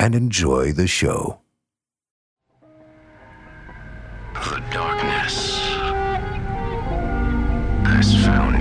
and enjoy the show. The darkness has found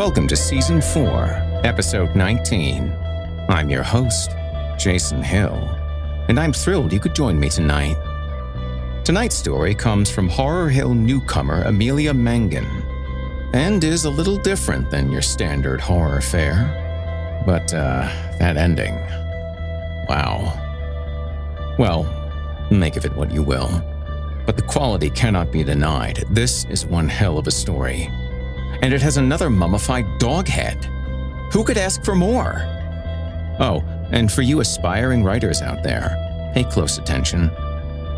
Welcome to Season 4, Episode 19. I'm your host, Jason Hill, and I'm thrilled you could join me tonight. Tonight's story comes from Horror Hill newcomer Amelia Mangan and is a little different than your standard horror fare. But, uh, that ending. Wow. Well, make of it what you will. But the quality cannot be denied. This is one hell of a story and it has another mummified dog head. Who could ask for more? Oh, and for you aspiring writers out there, pay close attention.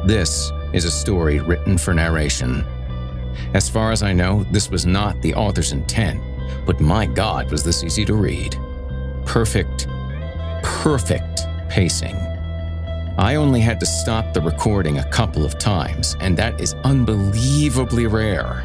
This is a story written for narration. As far as I know, this was not the author's intent, but my God, was this easy to read. Perfect, perfect pacing. I only had to stop the recording a couple of times, and that is unbelievably rare.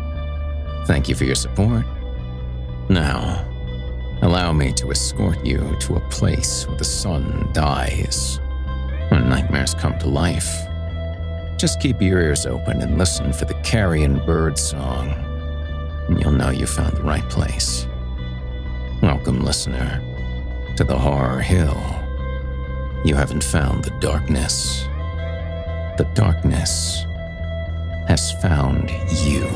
Thank you for your support. Now, allow me to escort you to a place where the sun dies and nightmares come to life. Just keep your ears open and listen for the carrion bird song, and you'll know you found the right place. Welcome, listener, to the Horror Hill. You haven't found the darkness. The darkness has found you.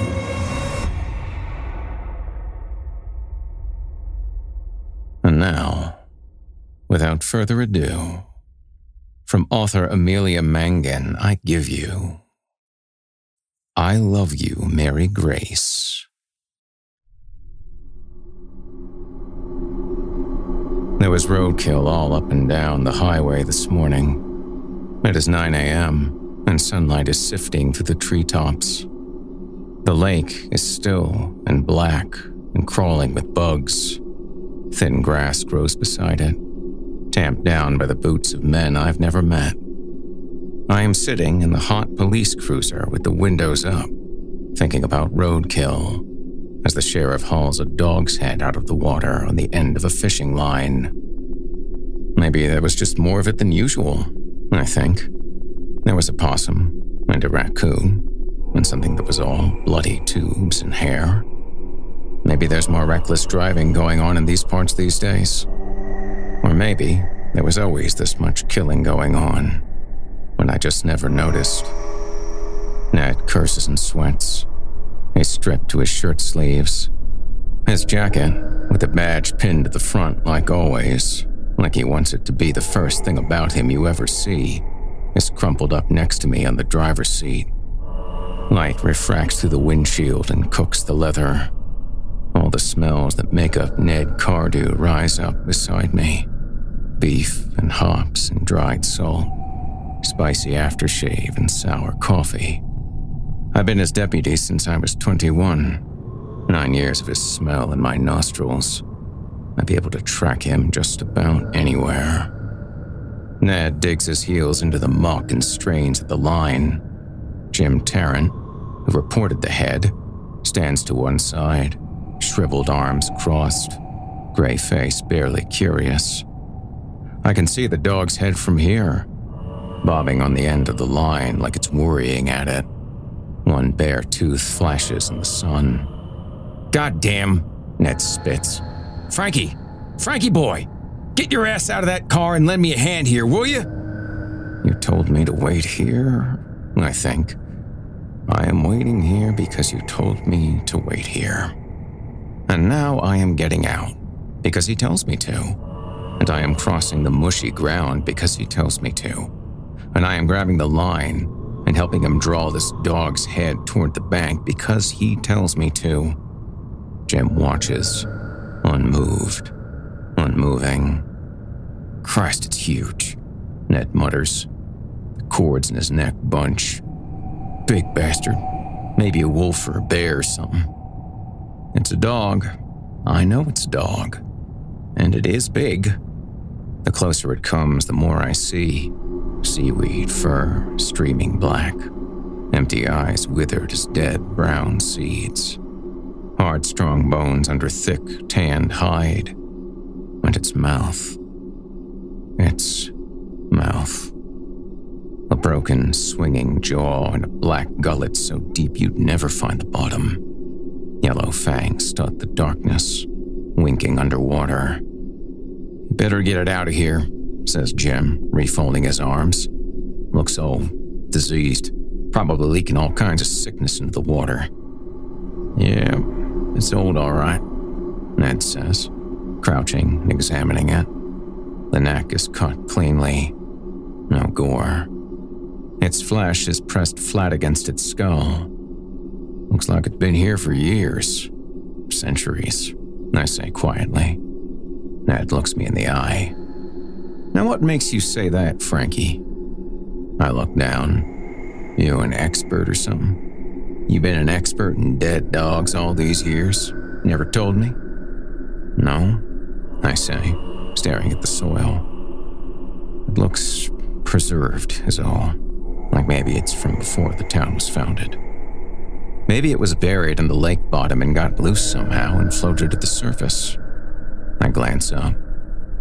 Now, without further ado, from author Amelia Mangan, I give you I Love You, Mary Grace. There was roadkill all up and down the highway this morning. It is 9 a.m., and sunlight is sifting through the treetops. The lake is still and black and crawling with bugs. Thin grass grows beside it, tamped down by the boots of men I've never met. I am sitting in the hot police cruiser with the windows up, thinking about roadkill as the sheriff hauls a dog's head out of the water on the end of a fishing line. Maybe there was just more of it than usual, I think. There was a possum and a raccoon and something that was all bloody tubes and hair. Maybe there's more reckless driving going on in these parts these days. Or maybe there was always this much killing going on, when I just never noticed. Ned curses and sweats. He's stripped to his shirt sleeves. His jacket, with the badge pinned to the front like always, like he wants it to be the first thing about him you ever see, is crumpled up next to me on the driver's seat. Light refracts through the windshield and cooks the leather. The smells that make up Ned Cardew rise up beside me beef and hops and dried salt, spicy aftershave and sour coffee. I've been his deputy since I was 21. Nine years of his smell in my nostrils. I'd be able to track him just about anywhere. Ned digs his heels into the muck and strains at the line. Jim Tarrant, who reported the head, stands to one side, shriveled arms crossed, gray face barely curious. I can see the dog's head from here, bobbing on the end of the line like it's worrying at it. One bare tooth flashes in the sun. God damn, Ned spits. Frankie, Frankie boy, get your ass out of that car and lend me a hand here, will you? You told me to wait here, I think. I am waiting here because you told me to wait here. And now I am getting out because he tells me to. And I am crossing the mushy ground because he tells me to. And I am grabbing the line and helping him draw this dog's head toward the bank because he tells me to. Jim watches, unmoved, unmoving. Christ, it's huge, Ned mutters. The cords in his neck bunch. Big bastard. Maybe a wolf or a bear or something. It's a dog. I know it's a dog. And it is big. The closer it comes, the more I see seaweed, fur, streaming black, empty eyes withered as dead brown seeds, hard, strong bones under thick, tanned hide, and its mouth. Its mouth. A broken, swinging jaw and a black gullet so deep you'd never find the bottom. Yellow fangs stud the darkness, winking underwater. Better get it out of here, says Jim, refolding his arms. Looks old, diseased, probably leaking all kinds of sickness into the water. Yeah, it's old, all right, Ned says, crouching and examining it. The neck is cut cleanly. No gore. Its flesh is pressed flat against its skull. Looks like it's been here for years. Centuries, I say quietly. Ned looks me in the eye. Now, what makes you say that, Frankie? I look down. You an expert or something? You been an expert in dead dogs all these years? Never told me? No, I say, staring at the soil. It looks preserved, is all. Like maybe it's from before the town was founded. Maybe it was buried in the lake bottom and got loose somehow and floated to the surface. I glance up.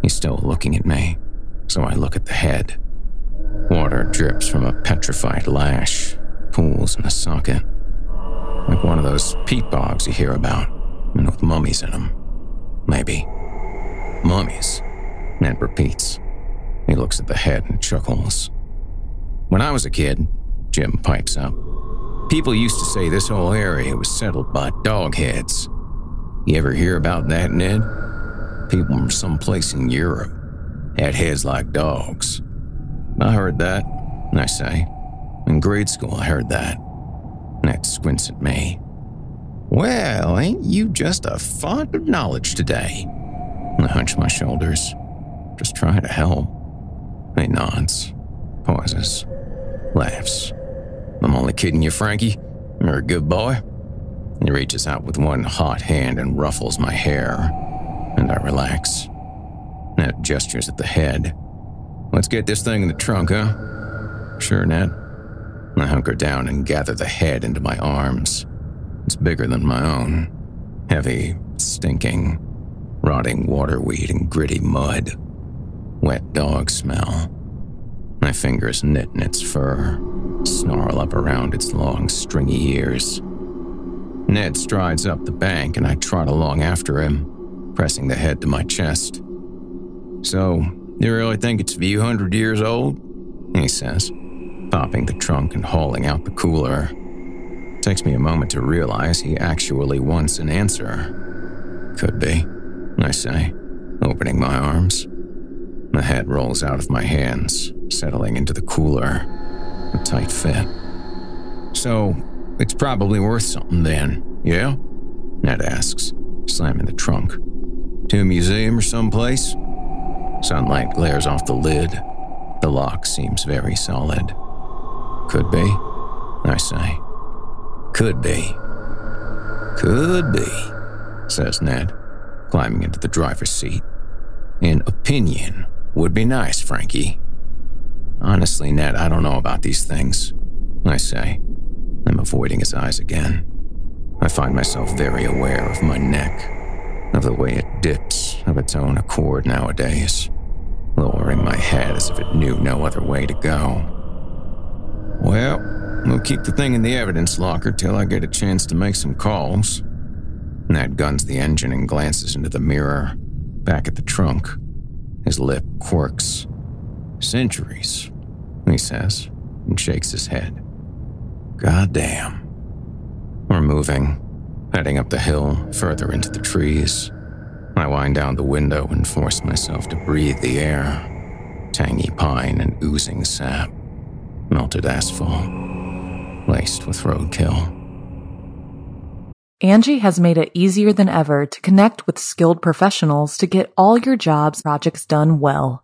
He's still looking at me, so I look at the head. Water drips from a petrified lash, pools in the socket. Like one of those peat bogs you hear about, and with mummies in them. Maybe. Mummies, Ned repeats. He looks at the head and chuckles. When I was a kid, Jim pipes up, people used to say this whole area was settled by dogheads. You ever hear about that, Ned? People from someplace in Europe had heads like dogs. I heard that, I say. In grade school, I heard that. Ned squints at me. Well, ain't you just a font of knowledge today? I hunch my shoulders, just trying to help. He nods, pauses, laughs. I'm only kidding you, Frankie. You're a good boy. He reaches out with one hot hand and ruffles my hair, and I relax. Ned gestures at the head. Let's get this thing in the trunk, huh? Sure, Ned. I hunker down and gather the head into my arms. It's bigger than my own. Heavy, stinking, rotting waterweed and gritty mud. Wet dog smell. My fingers knit in its fur, snarl up around its long, stringy ears. Ned strides up the bank and I trot along after him, pressing the head to my chest. So, you really think it's a few hundred years old? He says, popping the trunk and hauling out the cooler. Takes me a moment to realize he actually wants an answer. Could be, I say, opening my arms. The head rolls out of my hands, settling into the cooler. A tight fit. So, it's probably worth something then, yeah? Ned asks, slamming the trunk. To a museum or someplace? Sunlight glares off the lid. The lock seems very solid. Could be, I say. Could be. Could be, says Ned, climbing into the driver's seat. An opinion would be nice, Frankie. Honestly, Ned, I don't know about these things, I say. I'm avoiding his eyes again. I find myself very aware of my neck, of the way it dips of its own accord nowadays, lowering my head as if it knew no other way to go. Well, We'll keep the thing in the evidence locker till I get a chance to make some calls. Ned guns the engine and glances into the mirror, back at the trunk. His lip quirks. Centuries, he says, and shakes his head. Goddamn. We're moving, heading up the hill, further into the trees. I wind down the window and force myself to breathe the air. Tangy pine and oozing sap. Melted asphalt laced with roadkill. Angi has made it easier than ever to connect with skilled professionals to get all your jobs projects done well.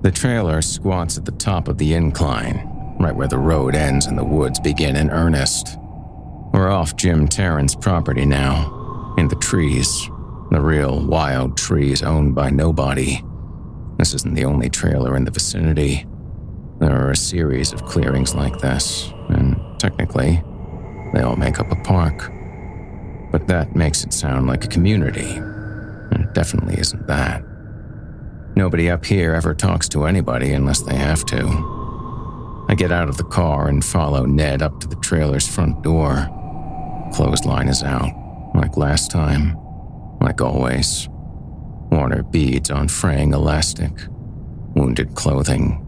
The trailer squats at the top of the incline, right where the road ends and the woods begin in earnest. We're off Jim Tarrant's property now, in the trees, the real wild trees owned by nobody. This isn't the only trailer in the vicinity. There are a series of clearings like this, and technically, they all make up a park. But that makes it sound like a community, and it definitely isn't that. Nobody up here ever talks to anybody unless they have to. I get out of the car and follow Ned up to the trailer's front door. Clothesline is out, like last time, like always. Water beads on fraying elastic, wounded clothing,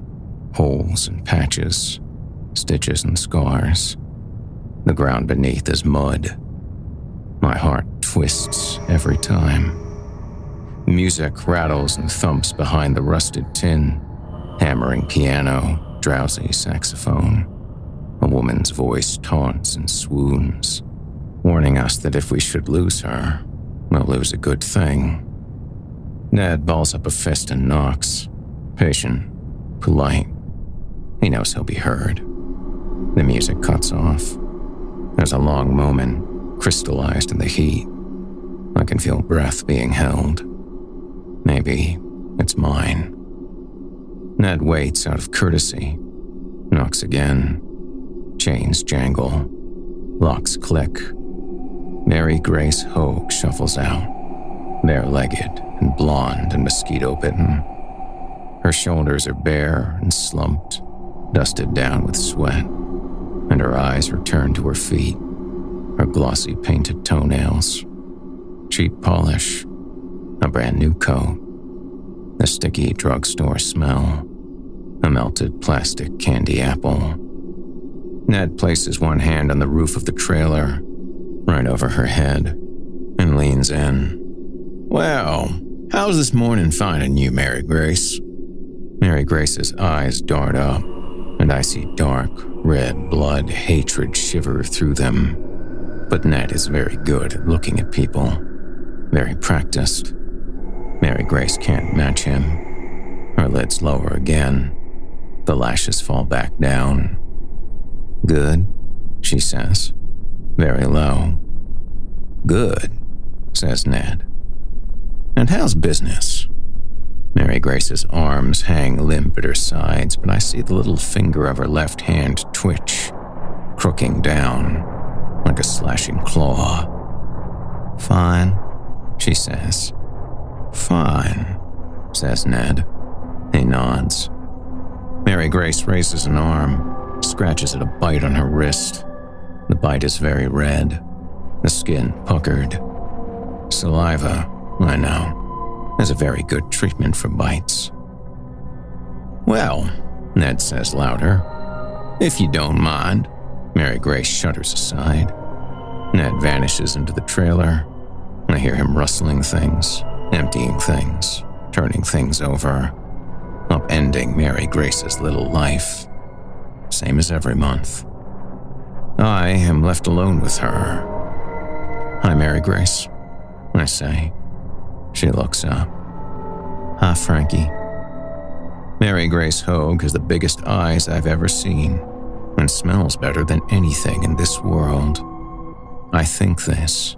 holes and patches, stitches and scars. The ground beneath is mud. My heart twists every time. Music rattles and thumps behind the rusted tin, hammering piano, drowsy saxophone. A woman's voice taunts and swoons, warning us that if we should lose her, we'll lose a good thing. Ned balls up a fist and knocks. Patient, polite. He knows he'll be heard. The music cuts off. There's a long moment, crystallized in the heat. I can feel breath being held. Maybe it's mine. Ned waits out of courtesy, knocks again. Chains jangle, locks click. Mary Grace Hogue shuffles out, bare legged and blonde and mosquito bitten. Her shoulders are bare and slumped, dusted down with sweat, and her eyes are turned to her feet, her glossy painted toenails, cheap polish, brand new coat, the sticky drugstore smell, a melted plastic candy apple. Ned places one hand on the roof of the trailer, right over her head, and leans in. Well, how's this morning finding you, Mary Grace? Mary Grace's eyes dart up, and I see dark, red blood hatred shiver through them. But Ned is very good at looking at people, very practiced. Mary Grace can't match him. Her lids lower again. The lashes fall back down. Good, she says, very low. Good, says Ned. And how's business? Mary Grace's arms hang limp at her sides, but I see the little finger of her left hand twitch, crooking down like a slashing claw. Fine, she says. Fine, says Ned. He nods. Mary Grace raises an arm, scratches at a bite on her wrist. The bite is very red, the skin puckered. Saliva, I know, is a very good treatment for bites. Well, Ned says louder, if you don't mind. Mary Grace shudders aside. Ned vanishes into the trailer. I hear him rustling things, emptying things, turning things over, upending Mary Grace's little life. Same as every month. I am left alone with her. Hi, Mary Grace, I say. She looks up. Hi, Frankie. Mary Grace Hogue has the biggest eyes I've ever seen and smells better than anything in this world. I think this,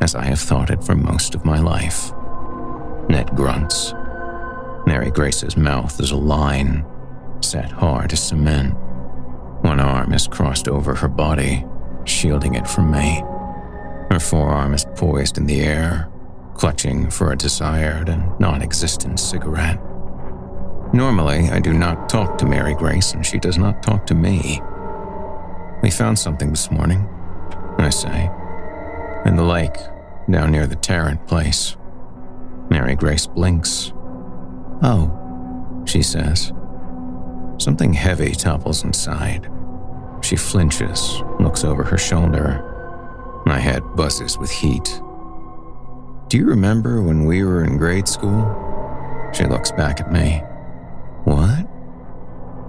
as I have thought it for most of my life. Ned grunts. Mary Grace's mouth is a line, set hard as cement. One arm is crossed over her body, shielding it from me. Her forearm is poised in the air, clutching for a desired and non existent cigarette. Normally, I do not talk to Mary Grace, and she does not talk to me. We found something this morning, I say, in the lake down near the Tarrant place. Mary Grace blinks. Oh, she says. Something heavy topples inside. She flinches, looks over her shoulder. My head buzzes with heat. Do you remember when we were in grade school? She looks back at me. What?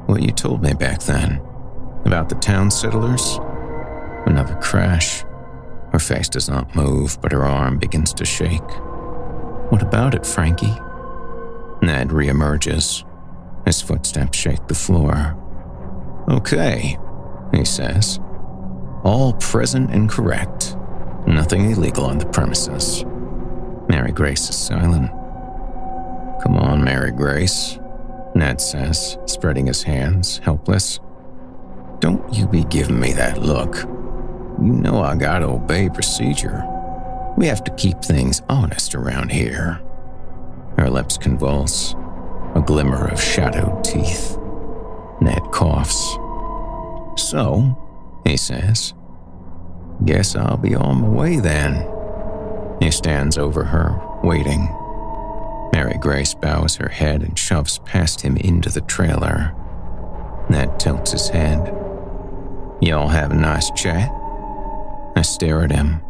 What you told me back then? About the town settlers? Another crash. Her face does not move, but her arm begins to shake. What about it, Frankie? Ned reemerges. His footsteps shake the floor. Okay, he says. All present and correct. Nothing illegal on the premises. Mary Grace is silent. Come on, Mary Grace. Ned says, spreading his hands, helpless. Don't you be giving me that look. You know I gotta obey procedure. We have to keep things honest around here. Her lips convulse, a glimmer of shadowed teeth. Ned coughs. So, he says, guess I'll be on my way then. He stands over her, waiting. Mary Grace bows her head and shoves past him into the trailer. Ned tilts his head. Y'all have a nice chat? I stare at him.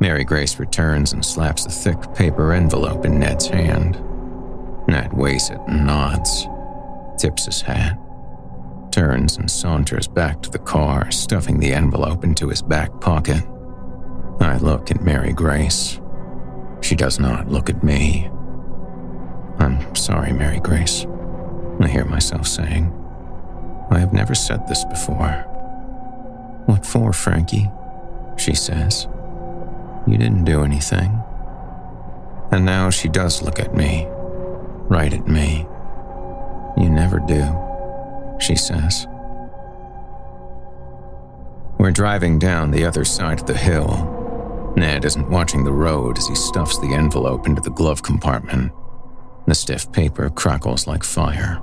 Mary Grace returns and slaps a thick paper envelope in Ned's hand. Ned weighs it and nods, tips his hat, turns and saunters back to the car, stuffing the envelope into his back pocket. I look at Mary Grace. She does not look at me. I'm sorry, Mary Grace. I hear myself saying. I have never said this before. What for, Frankie? She says. You didn't do anything. And now she does look at me, right at me. You never do, she says. We're driving down the other side of the hill. Ned isn't watching the road as he stuffs the envelope into the glove compartment. The stiff paper crackles like fire,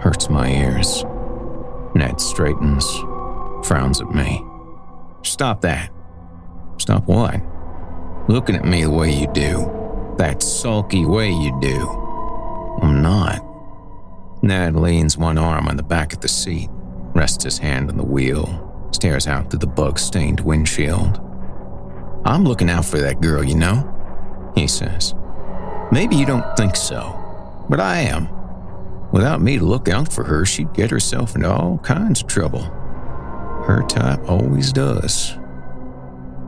hurts my ears. Ned straightens, frowns at me. Stop that. Stop what? Looking at me the way you do. That sulky way you do. I'm not. Ned leans one arm on the back of the seat, rests his hand on the wheel, stares out through the bug stained windshield. I'm looking out for that girl, you know? He says. Maybe you don't think so, but I am. Without me to look out for her, she'd get herself into all kinds of trouble. Her type always does.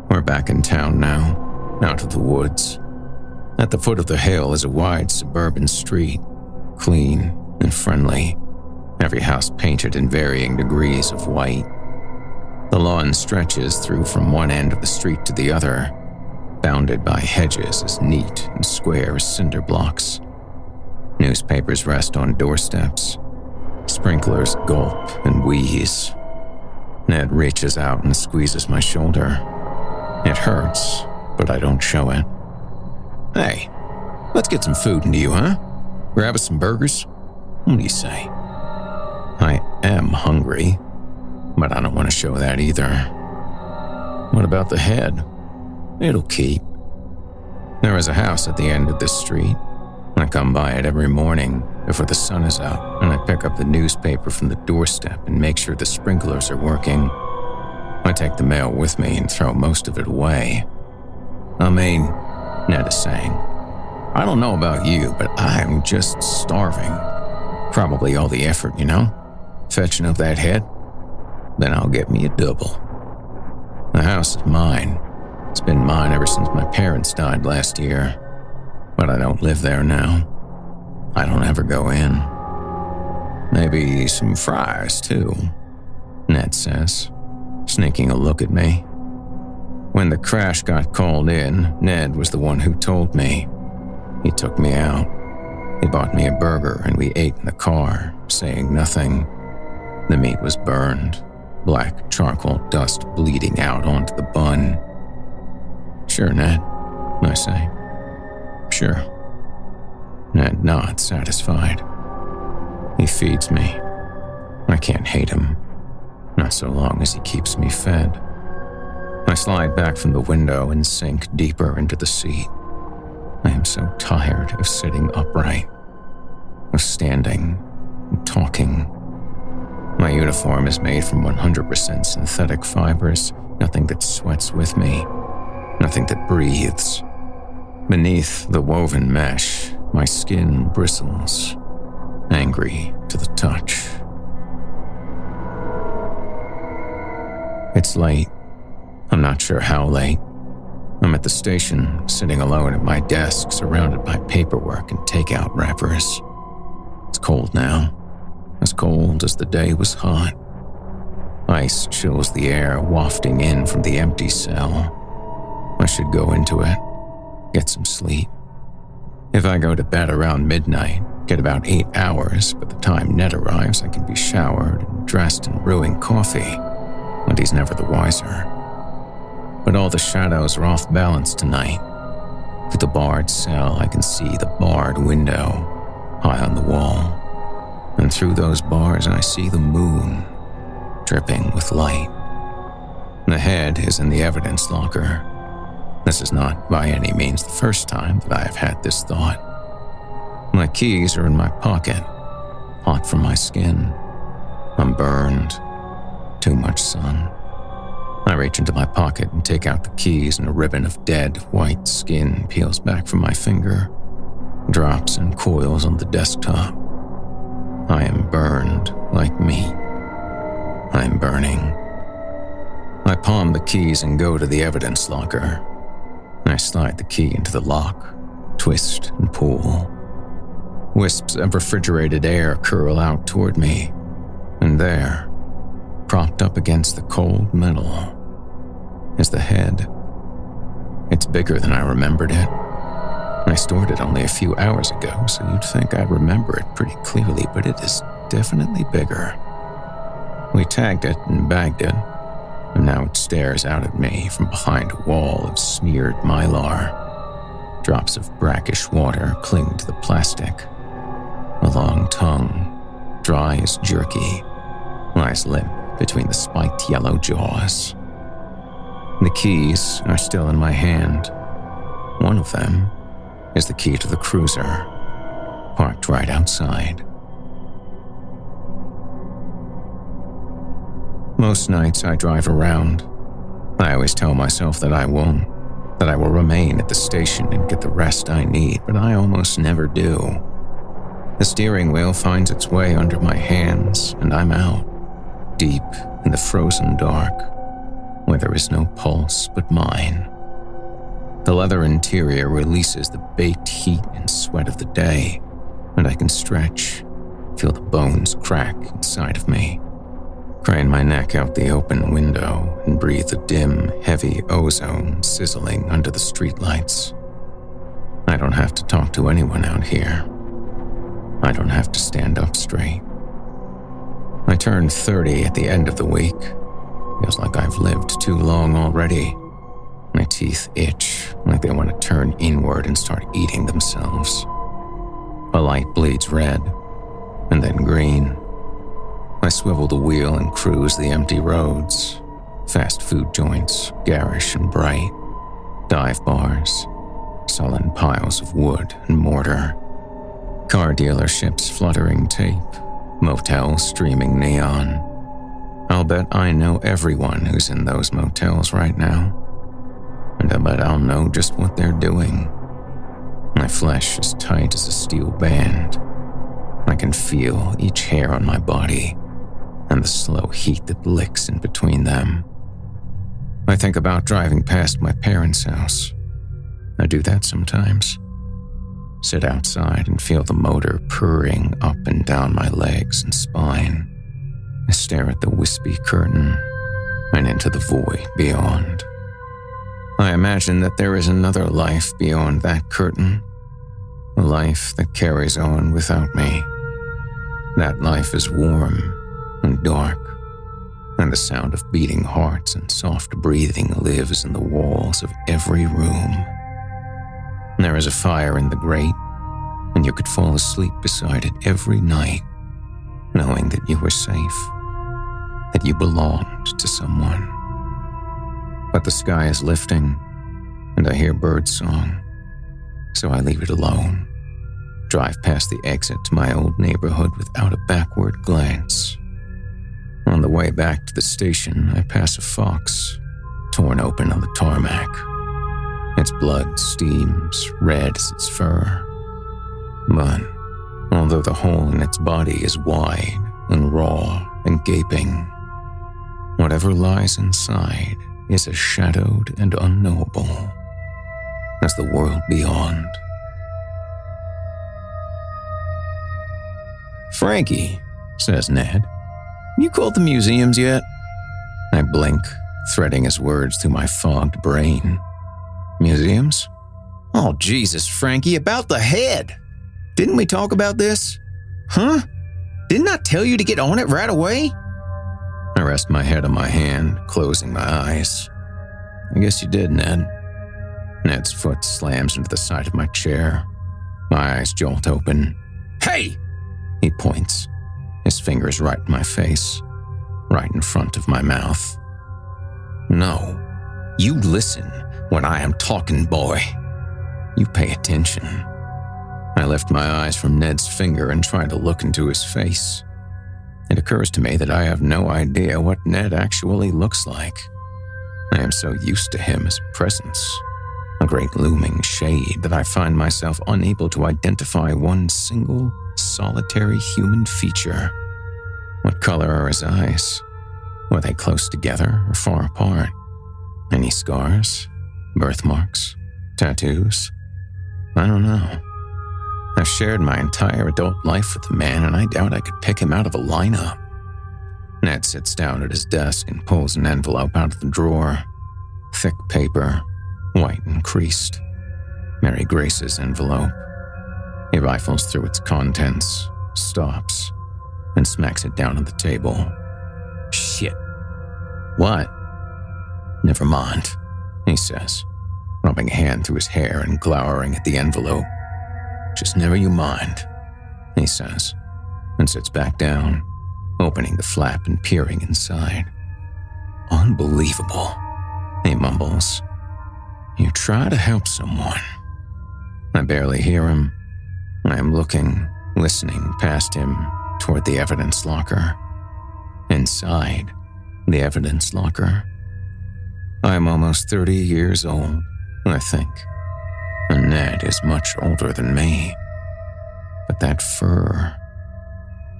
We're back in town now, out of the woods. At the foot of the hill is a wide suburban street, clean and friendly, every house painted in varying degrees of white. The lawn stretches through from one end of the street to the other, bounded by hedges as neat and square as cinder blocks. Newspapers rest on doorsteps. Sprinklers gulp and wheeze. Ned reaches out and squeezes my shoulder. It hurts, but I don't show it. Hey, let's get some food into you, huh? Grab us some burgers? What do you say? I am hungry, but I don't want to show that either. What about the head? It'll keep. There is a house at the end of this street. I come by it every morning before the sun is up, and I pick up the newspaper from the doorstep and make sure the sprinklers are working. I take the mail with me and throw most of it away. I mean, Ned is saying, I don't know about you, but I'm just starving. Probably all the effort, you know? Fetching up that head? Then I'll get me a double. The house is mine. It's been mine ever since my parents died last year. But I don't live there now. I don't ever go in. Maybe some fries, too, Ned says, sneaking a look at me. When the crash got called in, Ned was the one who told me. He took me out. He bought me a burger and we ate in the car, saying nothing. The meat was burned, black charcoal dust bleeding out onto the bun. Sure, Ned, I say. Sure. Ned nods, satisfied. He feeds me. I can't hate him. Not so long as he keeps me fed. I slide back from the window and sink deeper into the seat. I am so tired of sitting upright, of standing and talking. My uniform is made from 100% synthetic fibers, nothing that sweats with me, nothing that breathes. Beneath the woven mesh, my skin bristles, angry to the touch. It's late. I'm not sure how late. I'm at the station, sitting alone at my desk, surrounded by paperwork and takeout wrappers. It's cold now, as cold as the day was hot. Ice chills the air wafting in from the empty cell. I should go into it, get some sleep. If I go to bed around midnight, Get about eight hours, but the time Ned arrives, I can be showered and dressed and brewing coffee, and he's never the wiser. But all the shadows are off balance tonight. Through the barred cell, I can see the barred window high on the wall. And through those bars, I see the moon dripping with light. The head is in the evidence locker. This is not by any means the first time that I have had this thought. My keys are in my pocket, hot from my skin. I'm burned. Too much sun. I reach into my pocket and take out the keys, and a ribbon of dead white skin peels back from my finger, drops and coils on the desktop. I am burned like meat. I'm burning. I palm the keys and go to the evidence locker. I slide the key into the lock, twist and pull. Wisps of refrigerated air curl out toward me, and there, propped up against the cold metal, is the head. It's bigger than I remembered it. I stored it only a few hours ago, so you'd think I'd remember it pretty clearly, but it is definitely bigger. We tagged it and bagged it, and now it stares out at me from behind a wall of smeared mylar. Drops of brackish water cling to the plastic. A long tongue, dry as jerky, lies limp between the spiked yellow jaws. The keys are still in my hand. One of them is the key to the cruiser, parked right outside. Most nights I drive around. I always tell myself that I won't, that I will remain at the station and get the rest I need, but I almost never do. The steering wheel finds its way under my hands, and I'm out, deep in the frozen dark, where there is no pulse but mine. The leather interior releases the baked heat and sweat of the day, and I can stretch, feel the bones crack inside of me. Crane my neck out the open window and breathe the dim, heavy ozone sizzling under the streetlights. I don't have to talk to anyone out here. I don't have to stand up straight. I turned 30 at the end of the week. Feels like I've lived too long already. My teeth itch like they want to turn inward and start eating themselves. A light bleeds red, and then green. I swivel the wheel and cruise the empty roads. Fast food joints, garish and bright. Dive bars, sullen piles of wood and mortar. Car dealerships fluttering tape, motels streaming neon. I'll bet I know everyone who's in those motels right now. And I bet I'll know just what they're doing. My flesh is tight as a steel band. I can feel each hair on my body and the slow heat that licks in between them. I think about driving past my parents' house. I do that sometimes. Sit outside and feel the motor purring up and down my legs and spine. I stare at the wispy curtain and into the void beyond. I imagine that there is another life beyond that curtain, a life that carries on without me. That life is warm and dark, and the sound of beating hearts and soft breathing lives in the walls of every room. There is a fire in the grate, and you could fall asleep beside it every night, knowing that you were safe, that you belonged to someone. But the sky is lifting, and I hear birdsong, so I leave it alone. Drive past the exit to my old neighborhood without a backward glance. On the way back to the station, I pass a fox, torn open on the tarmac. Its blood steams red as its fur. But although the hole in its body is wide and raw and gaping, whatever lies inside is as shadowed and unknowable as the world beyond. Frankie, says Ned. You called the museums yet? I blink, threading his words through my fogged brain. Museums? Oh, Jesus, Frankie, about the head! Didn't we talk about this? Huh? Didn't I tell you to get on it right away? I rest my head on my hand, closing my eyes. I guess you did, Ned. Ned's foot slams into the side of my chair. My eyes jolt open. Hey! He points, his fingers right in my face, right in front of my mouth. No, you listen when I am talking, boy. You pay attention. I lift my eyes from Ned's finger and try to look into his face. It occurs to me that I have no idea what Ned actually looks like. I am so used to him as presence, a great looming shade, that I find myself unable to identify one single, solitary human feature. What color are his eyes? Were they close together or far apart? Any scars? Birthmarks? Tattoos? I don't know. I've shared my entire adult life with the man, and I doubt I could pick him out of a lineup. Ned sits down at his desk and pulls an envelope out of the drawer. Thick paper, white and creased. Mary Grace's envelope. He rifles through its contents, stops, and smacks it down on the table. Shit. What? Never mind, he says, rubbing a hand through his hair and glowering at the envelope. Just never you mind, he says, and sits back down, opening the flap and peering inside. Unbelievable, he mumbles. You try to help someone. I barely hear him. I am looking, listening past him toward the evidence locker. Inside the evidence locker. I am almost 30 years old, I think and Ned is much older than me. But that fur,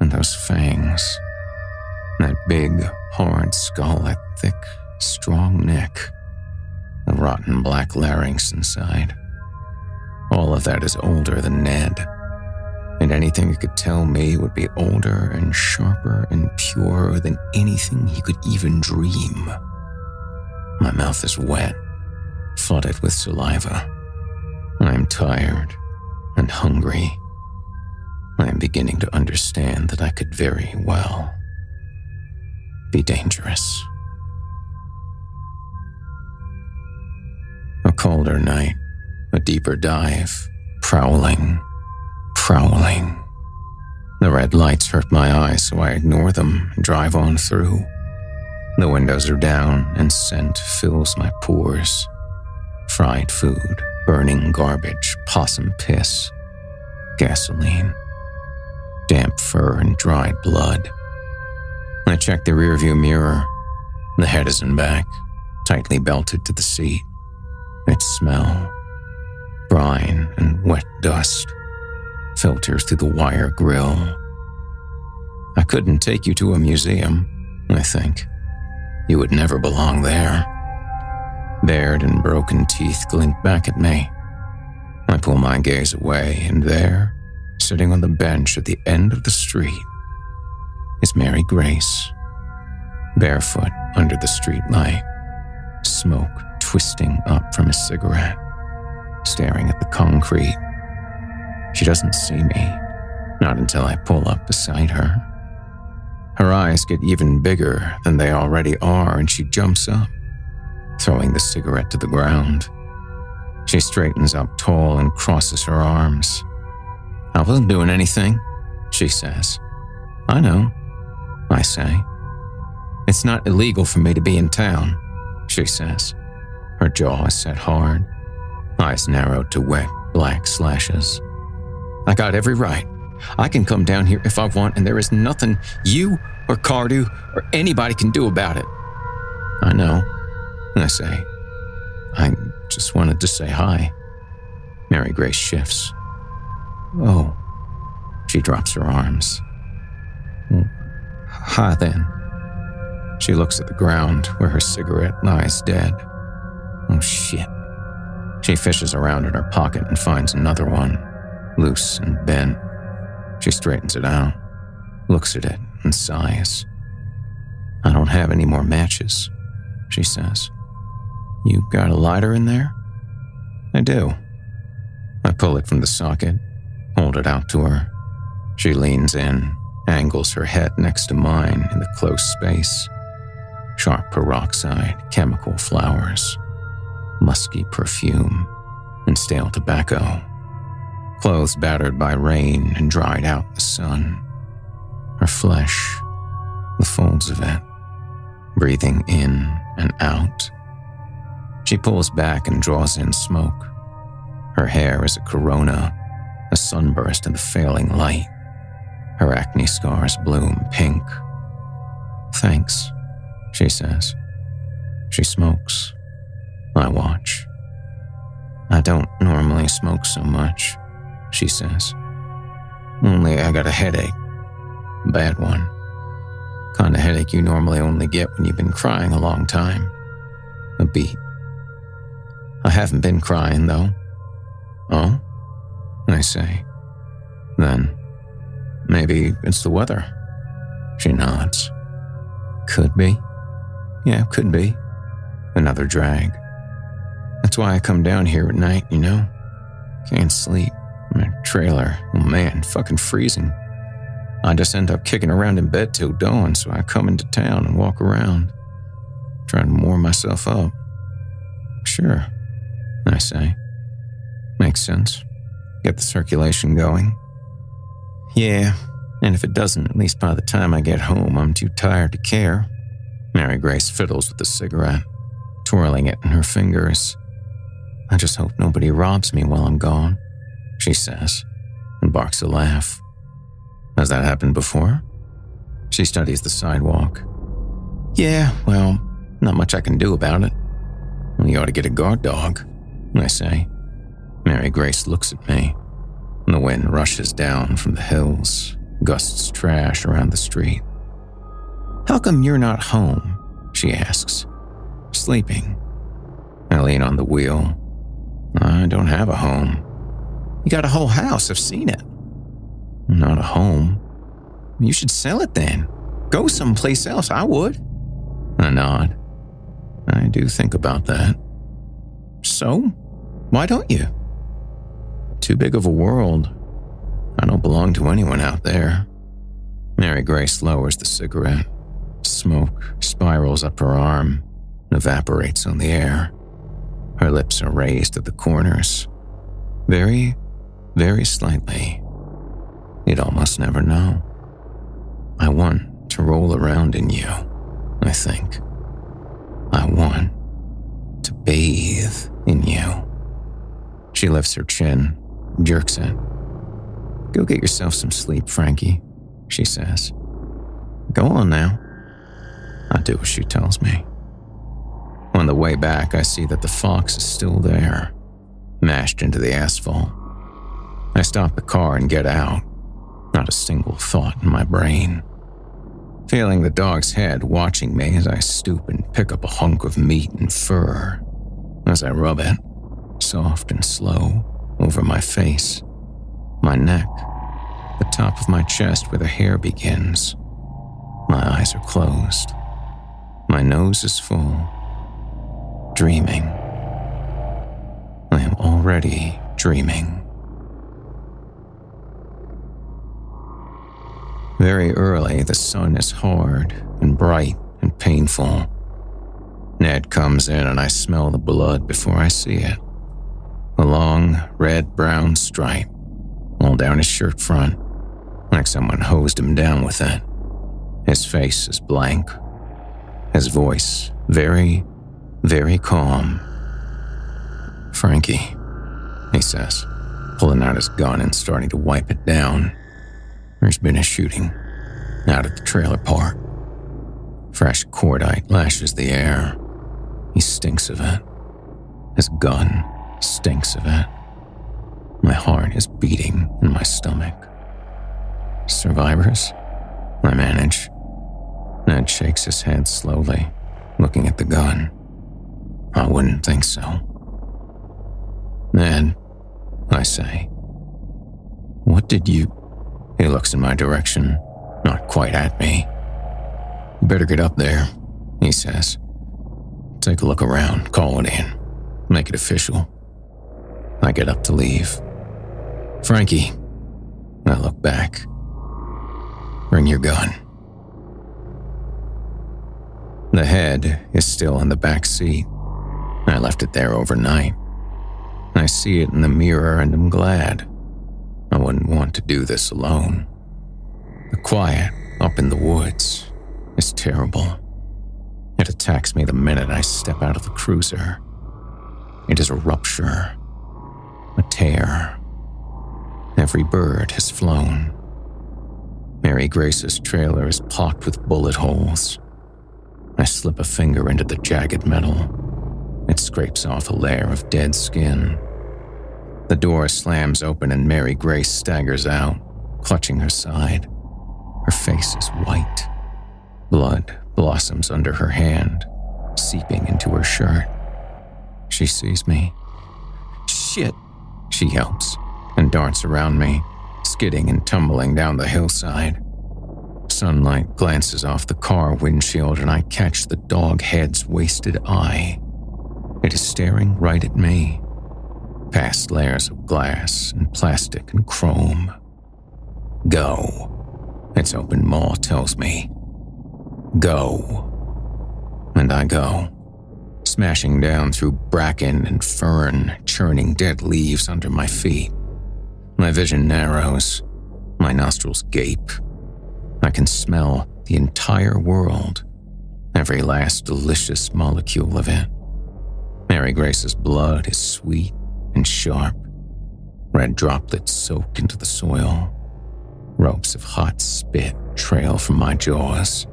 and those fangs, that big, hard skull, that thick, strong neck, the rotten black larynx inside. All of that is older than Ned. And anything he could tell me would be older and sharper and purer than anything he could even dream. My mouth is wet, flooded with saliva. I am tired and hungry. I am beginning to understand that I could very well be dangerous. A colder night, a deeper dive, prowling, prowling. The red lights hurt my eyes, so I ignore them and drive on through. The windows are down, and scent fills my pores. Fried food, burning garbage, possum piss, gasoline, damp fur, and dried blood. I check the rearview mirror. The head is in back, tightly belted to the seat. Its smell, brine and wet dust, filters through the wire grill. I couldn't take you to a museum, I think. You would never belong there. Bared and broken teeth glint back at me. I pull my gaze away, and there, sitting on the bench at the end of the street, is Mary Grace, barefoot under the street light, smoke twisting up from a cigarette, staring at the concrete. She doesn't see me, not until I pull up beside her. Her eyes get even bigger than they already are, and she jumps up throwing the cigarette to the ground. She straightens up tall and crosses her arms. I wasn't doing anything, she says. I know, I say. It's not illegal for me to be in town, she says. Her jaw is set hard, eyes narrowed to wet, black slashes. I got every right. I can come down here if I want, and there is nothing you or Cardew or anybody can do about it. I know, I say. I just wanted to say hi. Mary Grace shifts. Oh. She drops her arms. Mm, hi then. She looks at the ground where her cigarette lies dead. Oh shit. She fishes around in her pocket and finds another one, loose and bent. She straightens it out, looks at it, and sighs. I don't have any more matches, she says. You got a lighter in there? I do. I pull it from the socket, hold it out to her. She leans in, angles her head next to mine in the close space. Sharp peroxide, chemical flowers, musky perfume, and stale tobacco. Clothes battered by rain and dried out in the sun. Her flesh, the folds of it, breathing in and out. She pulls back and draws in smoke. Her hair is a corona, a sunburst in the failing light. Her acne scars bloom pink. Thanks, she says. She smokes. I watch. I don't normally smoke so much, she says. Only I got a headache. Bad one. Kind of headache you normally only get when you've been crying a long time. A beat. I haven't been crying, though. Oh? I say. Then, maybe it's the weather. She nods. Could be. Yeah, could be. Another drag. That's why I come down here at night, you know? Can't sleep. My trailer, oh man, fucking freezing. I just end up kicking around in bed till dawn, so I come into town and walk around, trying to warm myself up. Sure, I say. Makes sense. Get the circulation going. Yeah, and if it doesn't, at least by the time I get home, I'm too tired to care. Mary Grace fiddles with the cigarette, twirling it in her fingers. I just hope nobody robs me while I'm gone, she says, and barks a laugh. Has that happened before? She studies the sidewalk. Yeah, well, not much I can do about it. You ought to get a guard dog, I say. Mary Grace looks at me. The wind rushes down from the hills, gusts trash around the street. How come you're not home? She asks. Sleeping. I lean on the wheel. I don't have a home. You got a whole house, I've seen it. Not a home. You should sell it then. Go someplace else, I would. I nod. I do think about that. So, why don't you? Too big of a world. I don't belong to anyone out there. Mary Grace lowers the cigarette. Smoke spirals up her arm, and evaporates on the air. Her lips are raised at the corners. Very, very slightly. You'd almost never know. I want to roll around in you, I think. I want to bathe in you. She lifts her chin, jerks it. Go get yourself some sleep, Frankie, she says. Go on now. I do as she tells me. On the way back, I see that the fox is still there, mashed into the asphalt. I stop the car and get out. Not a single thought in my brain. Feeling the dog's head watching me as I stoop and pick up a hunk of meat and fur. As I rub it, soft and slow, over my face, my neck, the top of my chest where the hair begins. My eyes are closed. My nose is full. Dreaming. I am already dreaming. Very early, the sun is hard and bright and painful. Ned comes in and I smell the blood before I see it. A long red brown stripe all down his shirt front, like someone hosed him down with it. His face is blank. His voice very, very calm. Frankie, he says, pulling out his gun and starting to wipe it down. There's been a shooting out at the trailer park. Fresh cordite lashes the air. He stinks of it. His gun stinks of it. My heart is beating in my stomach. Survivors? I manage. Ned shakes his head slowly, looking at the gun. I wouldn't think so. Ned, I say, what did you. He looks in my direction, not quite at me. You better get up there, he says. Take a look around, call it in, make it official. I get up to leave. Frankie, I look back. Bring your gun. The head is still in the back seat. I left it there overnight. I see it in the mirror and I'm glad. I wouldn't want to do this alone. The quiet up in the woods is terrible. It attacks me the minute I step out of the cruiser. It is a rupture, a tear. Every bird has flown. Mary Grace's trailer is pocked with bullet holes. I slip a finger into the jagged metal. It scrapes off a layer of dead skin. The door slams open and Mary Grace staggers out, clutching her side. Her face is white. Blood blossoms under her hand, seeping into her shirt. She sees me. Shit, she yelps and darts around me, skidding and tumbling down the hillside. Sunlight glances off the car windshield, and I catch the dog head's wasted eye. It is staring right at me, past layers of glass and plastic and chrome. Go, its open maw tells me. Go. And I go, smashing down through bracken and fern, churning dead leaves under my feet. My vision narrows, my nostrils gape. I can smell the entire world, every last delicious molecule of it. Mary Grace's blood is sweet and sharp. Red droplets soak into the soil. Ropes of hot spit trail from my jaws.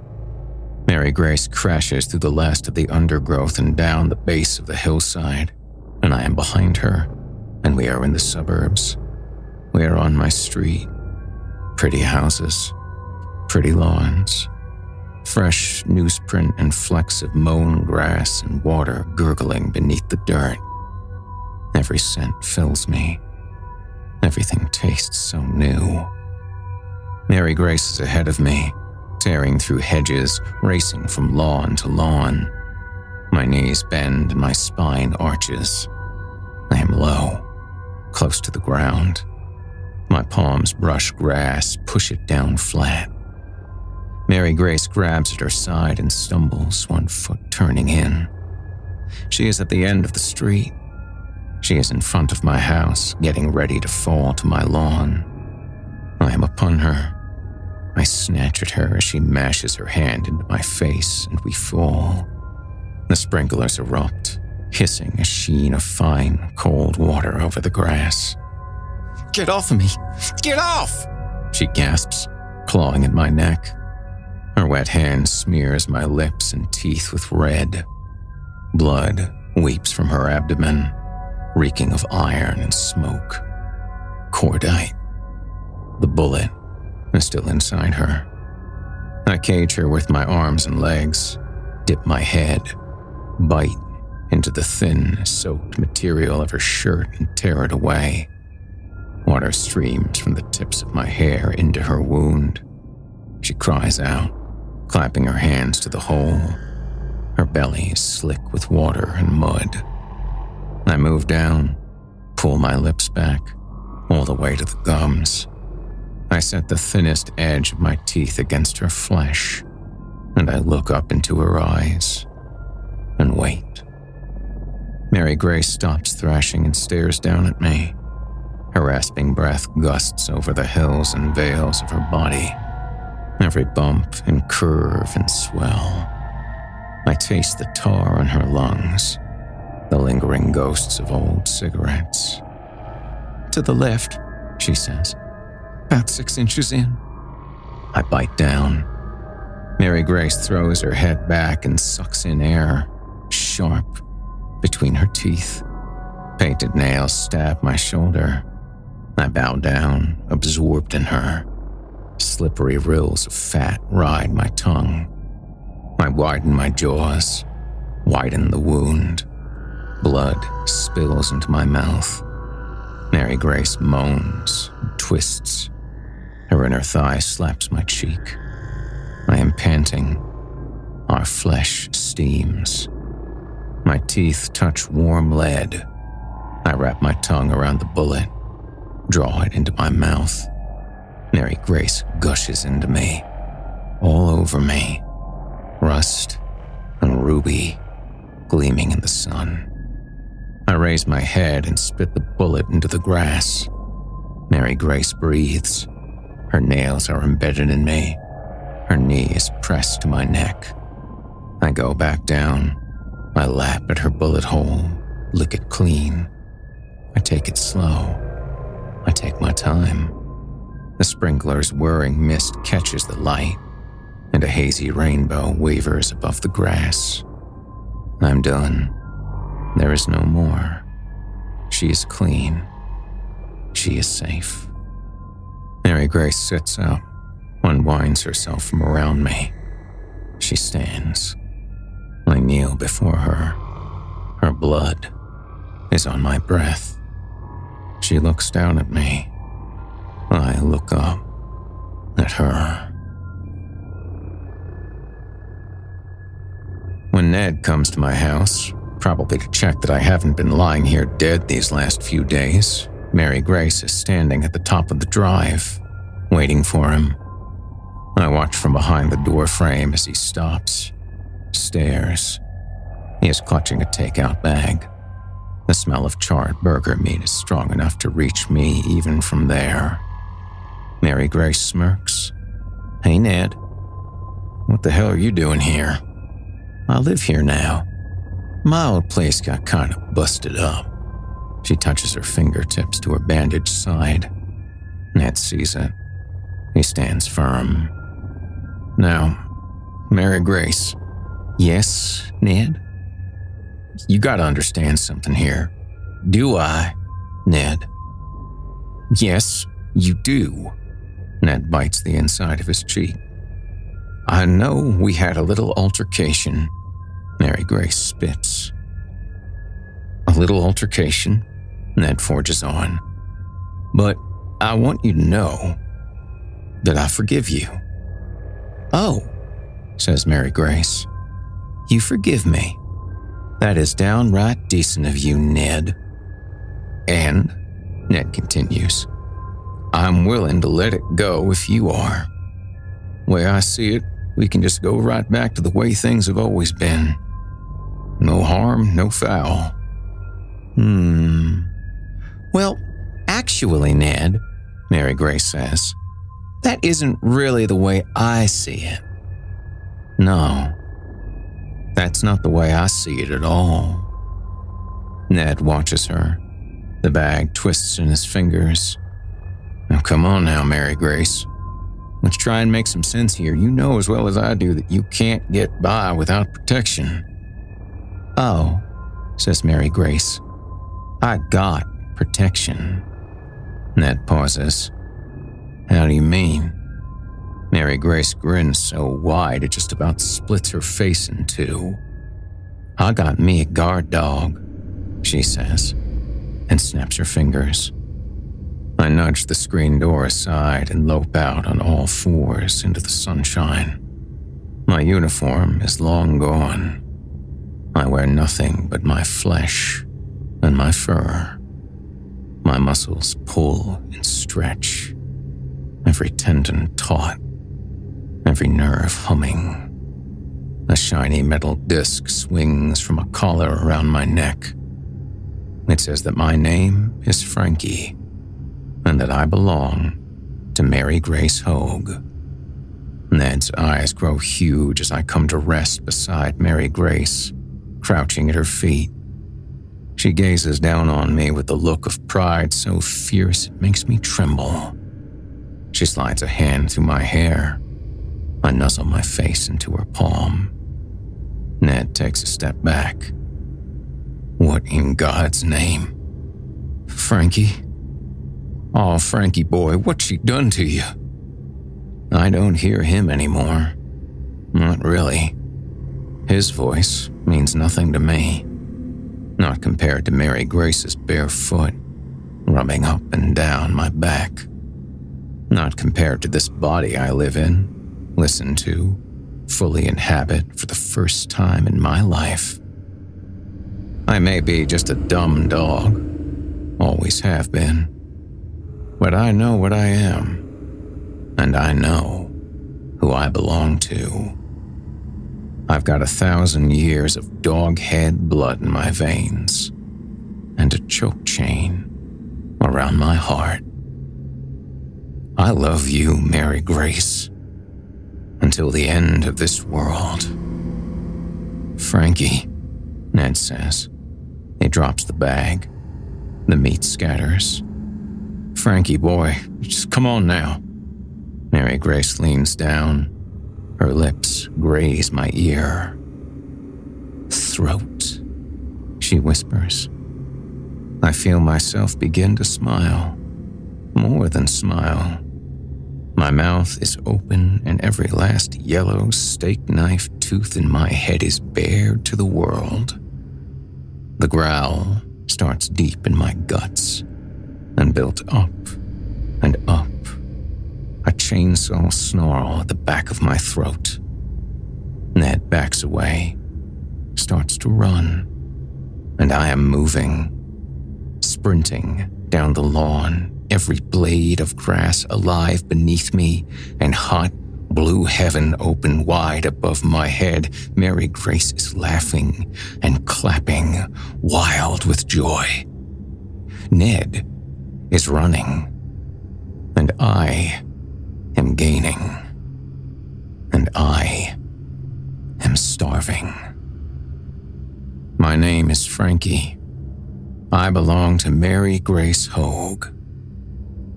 Mary Grace crashes through the last of the undergrowth and down the base of the hillside, and I am behind her, and we are in the suburbs. We are on my street. Pretty houses, pretty lawns, fresh newsprint and flecks of mown grass and water gurgling beneath the dirt. Every scent fills me. Everything tastes so new. Mary Grace is ahead of me, tearing through hedges, racing from lawn to lawn. My knees bend and my spine arches. I am low, close to the ground. My palms brush grass, push it down flat. Mary Grace grabs at her side and stumbles, one foot turning in. She is at the end of the street. She is in front of my house, getting ready to fall to my lawn. I am upon her. I snatch at her as she mashes her hand into my face, and we fall. The sprinklers erupt, hissing a sheen of fine, cold water over the grass. Get off of me! Get off! She gasps, clawing at my neck. Her wet hand smears my lips and teeth with red. Blood weeps from her abdomen reeking of iron and smoke. Cordite. The bullet is still inside her. I cage her with my arms and legs, dip my head, bite into the thin, soaked material of her shirt and tear it away. Water streams from the tips of my hair into her wound. She cries out, clapping her hands to the hole. Her belly is slick with water and mud. I move down, pull my lips back, all the way to the gums. I set the thinnest edge of my teeth against her flesh, and I look up into her eyes and wait. Mary Grace stops thrashing and stares down at me. Her rasping breath gusts over the hills and vales of her body, every bump and curve and swell. I taste the tar on her lungs the lingering ghosts of old cigarettes. To the left, she says, about six inches in. I bite down. Mary Grace throws her head back and sucks in air, sharp, between her teeth. Painted nails stab my shoulder. I bow down, absorbed in her. Slippery rills of fat ride my tongue. I widen my jaws, widen the wound. Blood spills into my mouth. Mary Grace moans, twists. Her inner thigh slaps my cheek. I am panting. Our flesh steams. My teeth touch warm lead. I wrap my tongue around the bullet, draw it into my mouth. Mary Grace gushes into me, all over me, rust and ruby gleaming in the sun. I raise my head and spit the bullet into the grass. Mary Grace breathes. Her nails are embedded in me. Her knee is pressed to my neck. I go back down. I lap at her bullet hole, lick it clean. I take it slow. I take my time. The sprinkler's whirring mist catches the light, and a hazy rainbow wavers above the grass. I'm done. There is no more. She is clean. She is safe. Mary Grace sits up, unwinds herself from around me. She stands. I kneel before her. Her blood is on my breath. She looks down at me. I look up at her. When Ned comes to my house, probably to check that I haven't been lying here dead these last few days, Mary Grace is standing at the top of the drive, waiting for him. I watch from behind the door frame as he stops, stares. He is clutching a takeout bag. The smell of charred burger meat is strong enough to reach me even from there. Mary Grace smirks. Hey, Ned. What the hell are you doing here? I live here now. My old place got kind of busted up. She touches her fingertips to her bandaged side. Ned sees it. He stands firm. Now, Mary Grace. Yes, Ned? You gotta understand something here. Do I, Ned? Yes, you do. Ned bites the inside of his cheek. I know we had a little altercation. Mary Grace spits. A little altercation? Ned forges on. But I want you to know that I forgive you. Oh, says Mary Grace. You forgive me. That is downright decent of you, Ned. And, Ned continues, I'm willing to let it go if you are. Way I see it, we can just go right back to the way things have always been. No harm, no foul. Hmm. Well, actually, Ned, Mary Grace says, that isn't really the way I see it. No, that's not the way I see it at all. Ned watches her. The bag twists in his fingers. Now, come on now, Mary Grace. Let's try and make some sense here. You know as well as I do that you can't get by without protection. Oh, says Mary Grace. I got protection. Ned pauses. How do you mean? Mary Grace grins so wide it just about splits her face in two. I got me a guard dog, she says, and snaps her fingers. I nudge the screen door aside and lope out on all fours into the sunshine. My uniform is long gone. I wear nothing but my flesh and my fur. My muscles pull and stretch, every tendon taut, every nerve humming. A shiny metal disc swings from a collar around my neck. It says that my name is Frankie and that I belong to Mary Grace Hogue. Ned's eyes grow huge as I come to rest beside Mary Grace, crouching at her feet. She gazes down on me with a look of pride so fierce it makes me tremble. She slides a hand through my hair. I nuzzle my face into her palm. Ned takes a step back. What in God's name? Frankie? Oh, Frankie boy, what's she done to you? I don't hear him anymore. Not really. His voice means nothing to me. Not compared to Mary Grace's bare foot, rubbing up and down my back. Not compared to this body I live in, listen to, fully inhabit for the first time in my life. I may be just a dumb dog, always have been but I know what I am. and I know who I belong to. I've got a thousand years of dog head blood in my veins and a choke chain around my heart. I love you, Mary Grace, until the end of this world. Frankie, Ned says. He drops the bag. The meat scatters. Frankie, boy, just come on now. Mary Grace leans down. Her lips graze my ear. Throat, she whispers. I feel myself begin to smile. More than smile. My mouth is open, and every last yellow steak knife tooth in my head is bared to the world. The growl starts deep in my guts and built up and up. A chainsaw snarl at the back of my throat. Ned backs away, starts to run, and I am moving, sprinting down the lawn, every blade of grass alive beneath me, and hot blue heaven open wide above my head. Mary Grace is laughing and clapping, wild with joy. Ned is running, and I am gaining, and I am starving. My name is Frankie. I belong to Mary Grace Hogue.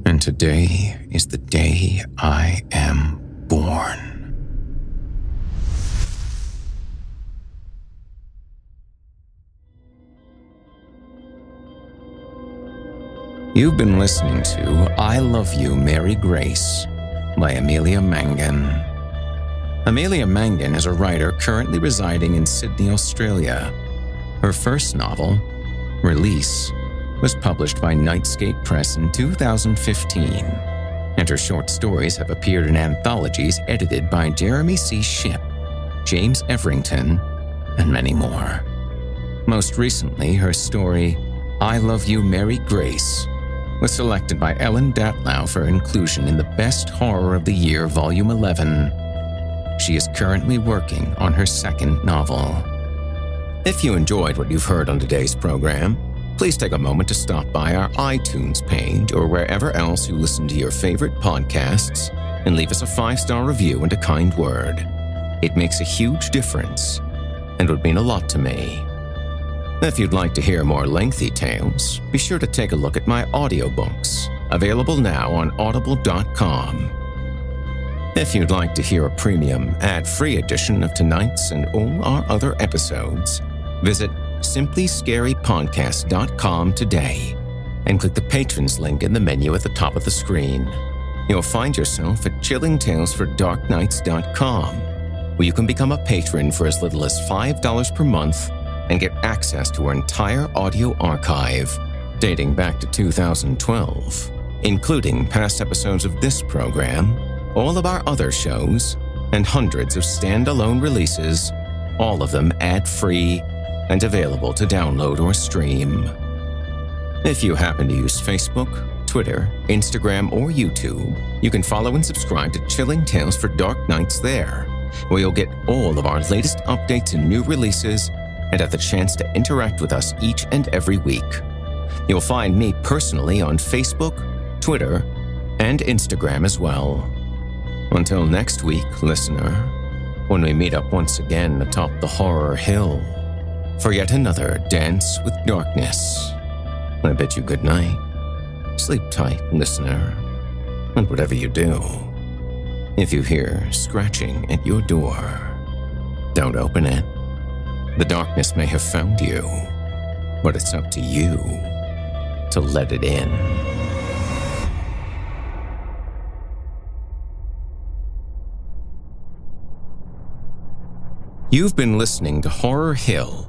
And today is the day I am born. You've been listening to I Love You, Mary Grace by Amelia Mangan. Amelia Mangan is a writer currently residing in Sydney, Australia. Her first novel, Release, was published by Nightscape Press in 2015, and her short stories have appeared in anthologies edited by Jeremy C. Shipp, James Everington, and many more. Most recently, her story, I Love You, Mary Grace, was selected by Ellen Datlow for inclusion in the Best Horror of the Year, Volume 11. She is currently working on her second novel. If you enjoyed what you've heard on today's program, please take a moment to stop by our iTunes page or wherever else you listen to your favorite podcasts and leave us a five star review and a kind word. It makes a huge difference and would mean a lot to me. If you'd like to hear more lengthy tales, be sure to take a look at my audiobooks, available now on audible.com. If you'd like to hear a premium, ad free edition of tonight's and all our other episodes, visit simplyscarypodcast.com today and click the patrons link in the menu at the top of the screen. You'll find yourself at chillingtalesfordarknights.com, where you can become a patron for as little as $5 per month and get access to our entire audio archive dating back to 2012, including past episodes of this program, all of our other shows, and hundreds of standalone releases, all of them ad free and available to download or stream. If you happen to use Facebook, Twitter, Instagram, or YouTube, you can follow and subscribe to Chilling Tales for Dark Nights there, where you'll get all of our latest updates and new releases and have the chance to interact with us each and every week. You'll find me personally on Facebook, Twitter, and Instagram as well. Until next week, listener, when we meet up once again atop the horror hill for yet another dance with darkness, I bid you good night. Sleep tight, listener, and whatever you do, if you hear scratching at your door, don't open it. The darkness may have found you, but it's up to you to let it in. You've been listening to Horror Hill,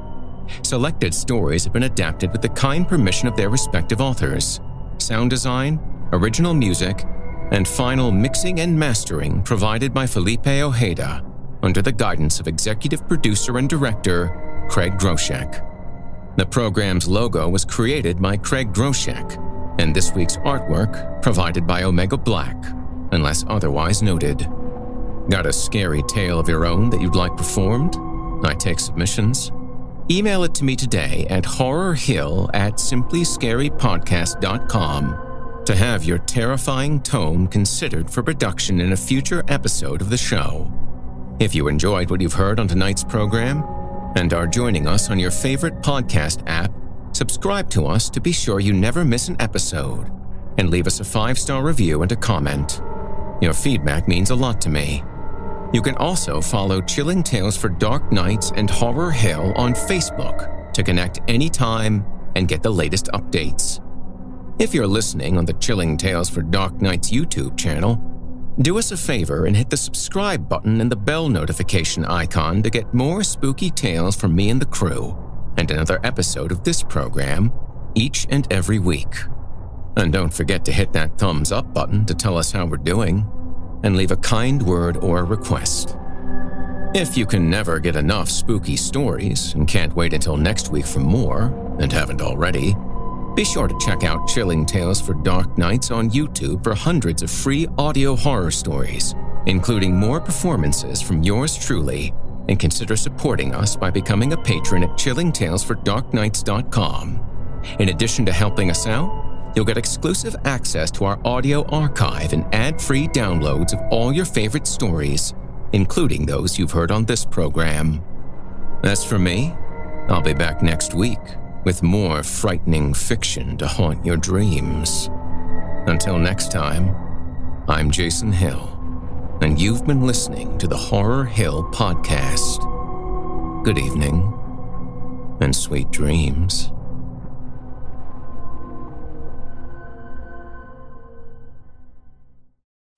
Selected stories have been adapted with the kind permission of their respective authors. Sound design, original music, and final mixing and mastering provided by Felipe Ojeda under the guidance of executive producer and director Craig Groshek. The program's logo was created by Craig Groshek, and this week's artwork provided by Omega Black, unless otherwise noted. Got a scary tale of your own that you'd like performed? I take submissions. Email it to me today at horrorhill at simplyscarypodcast.com to have your terrifying tome considered for production in a future episode of the show. If you enjoyed what you've heard on tonight's program and are joining us on your favorite podcast app, subscribe to us to be sure you never miss an episode and leave us a five star review and a comment. Your feedback means a lot to me. You can also follow Chilling Tales for Dark Nights and Horror Hill on Facebook to connect anytime and get the latest updates. If you're listening on the Chilling Tales for Dark Nights YouTube channel, do us a favor and hit the subscribe button and the bell notification icon to get more spooky tales from me and the crew, and another episode of this program each and every week. And don't forget to hit that thumbs up button to tell us how we're doing and leave a kind word or request. If you can never get enough spooky stories and can't wait until next week for more, and haven't already, be sure to check out Chilling Tales for Dark Nights on YouTube for hundreds of free audio horror stories, including more performances from yours truly, and consider supporting us by becoming a patron at chillingtalesfordarknights.com. In addition to helping us out, you'll get exclusive access to our audio archive and ad free downloads of all your favorite stories, including those you've heard on this program. As for me, I'll be back next week with more frightening fiction to haunt your dreams. Until next time, I'm Jason Hill, and you've been listening to the Horror Hill Podcast. Good evening, and sweet dreams.